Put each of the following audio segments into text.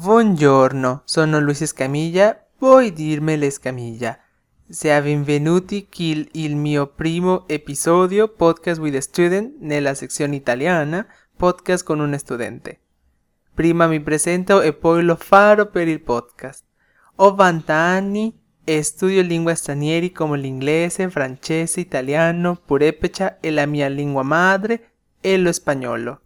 Buongiorno, sono Luis Escamilla, puoi dirmi l'Escamilla. Sia benvenuti qui il mio primo episodio podcast with a student nella sezione italiana, podcast con un studente. Prima mi presento e poi lo farò per il podcast. Ho 20 anni e studio lingue straniere come l'inglese, francese, italiano, purepecha e la mia lingua madre e lo spagnolo.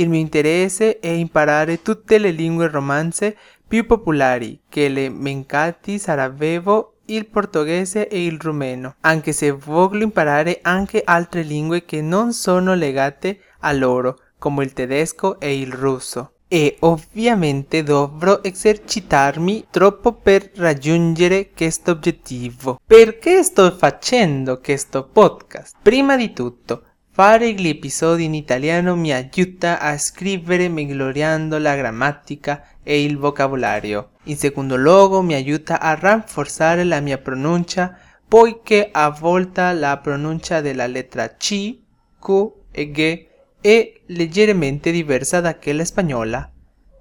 Il mio interesse è imparare tutte le lingue romanze più popolari, che le mencati sarajevo, il portoghese e il rumeno, anche se voglio imparare anche altre lingue che non sono legate a loro, come il tedesco e il russo. E ovviamente dovrò esercitarmi troppo per raggiungere questo obiettivo. Perché sto facendo questo podcast? Prima di tutto, Fare gli episodi in italiano mi aiuta a scrivere migliorando la grammatica e il vocabolario. In secondo luogo mi aiuta a rafforzare la mia pronuncia poiché a volte la pronuncia della lettera C, Q e G è leggermente diversa da quella spagnola.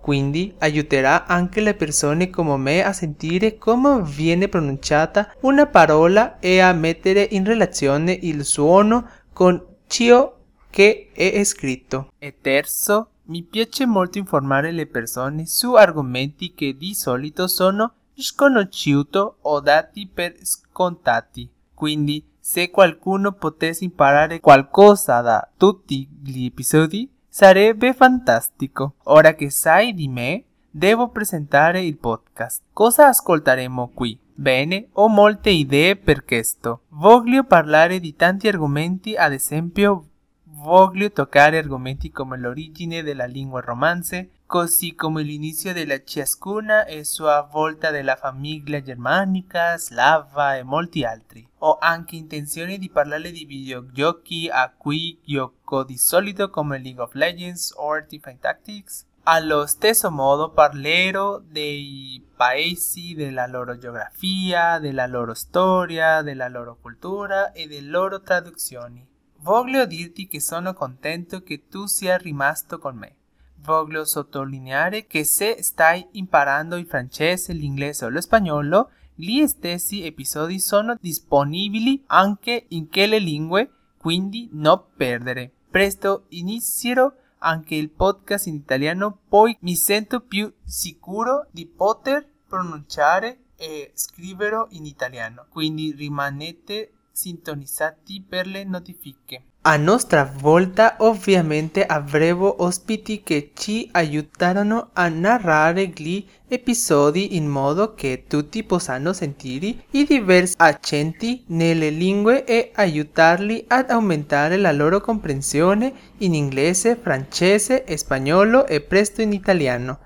Quindi aiuterà anche le persone come me a sentire come viene pronunciata una parola e a mettere in relazione il suono con ciò che è scritto. E terzo, mi piace molto informare le persone su argomenti che di solito sono sconosciuti o dati per scontati. Quindi, se qualcuno potesse imparare qualcosa da tutti gli episodi, sarebbe fantastico. Ora che sai di me, devo presentare il podcast. Cosa ascolteremo qui? Bene, ho molte idee per questo. Voglio parlare di tanti argomenti, ad esempio voglio toccare argomenti come l'origine della lingua romanze, così come l'inizio della ciascuna e sua volta della famiglia germanica, slava e molti altri. Ho anche intenzione di parlare di videogiochi a cui gioco di solito come League of Legends o Teamfight Tactics, allo stesso modo parlerò dei paesi, della loro geografia, della loro storia, della loro cultura e delle loro traduzioni. Voglio dirti che sono contento che tu sia rimasto con me. Voglio sottolineare che se stai imparando il francese, l'inglese o lo spagnolo, gli stessi episodi sono disponibili anche in quelle lingue, quindi non perdere. Presto inizierò anche il podcast in italiano, poi mi sento più sicuro di poter pronunciare e scriverlo in italiano. Quindi rimanete sintonizzati per le notifiche. A nostra volta ovviamente avremo ospiti che ci aiuteranno a narrare gli episodi in modo che tutti possano sentire i diversi accenti nelle lingue e aiutarli ad aumentare la loro comprensione in inglese, francese, spagnolo e presto in italiano.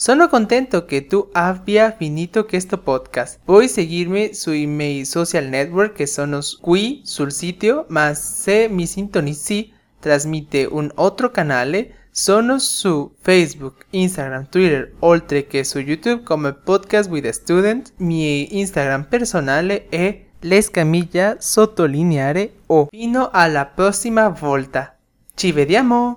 Sono contento che tu abbia finito questo podcast. Puoi seguirmi sui miei social network che sono qui sul sito, ma se mi sintonizzi trasmette un altro canale, sono su Facebook, Instagram, Twitter, oltre che su YouTube come Podcast with a Student. Mi Instagram personale è l'escamiglia sottolineare o. Fino alla prossima volta. Ci vediamo!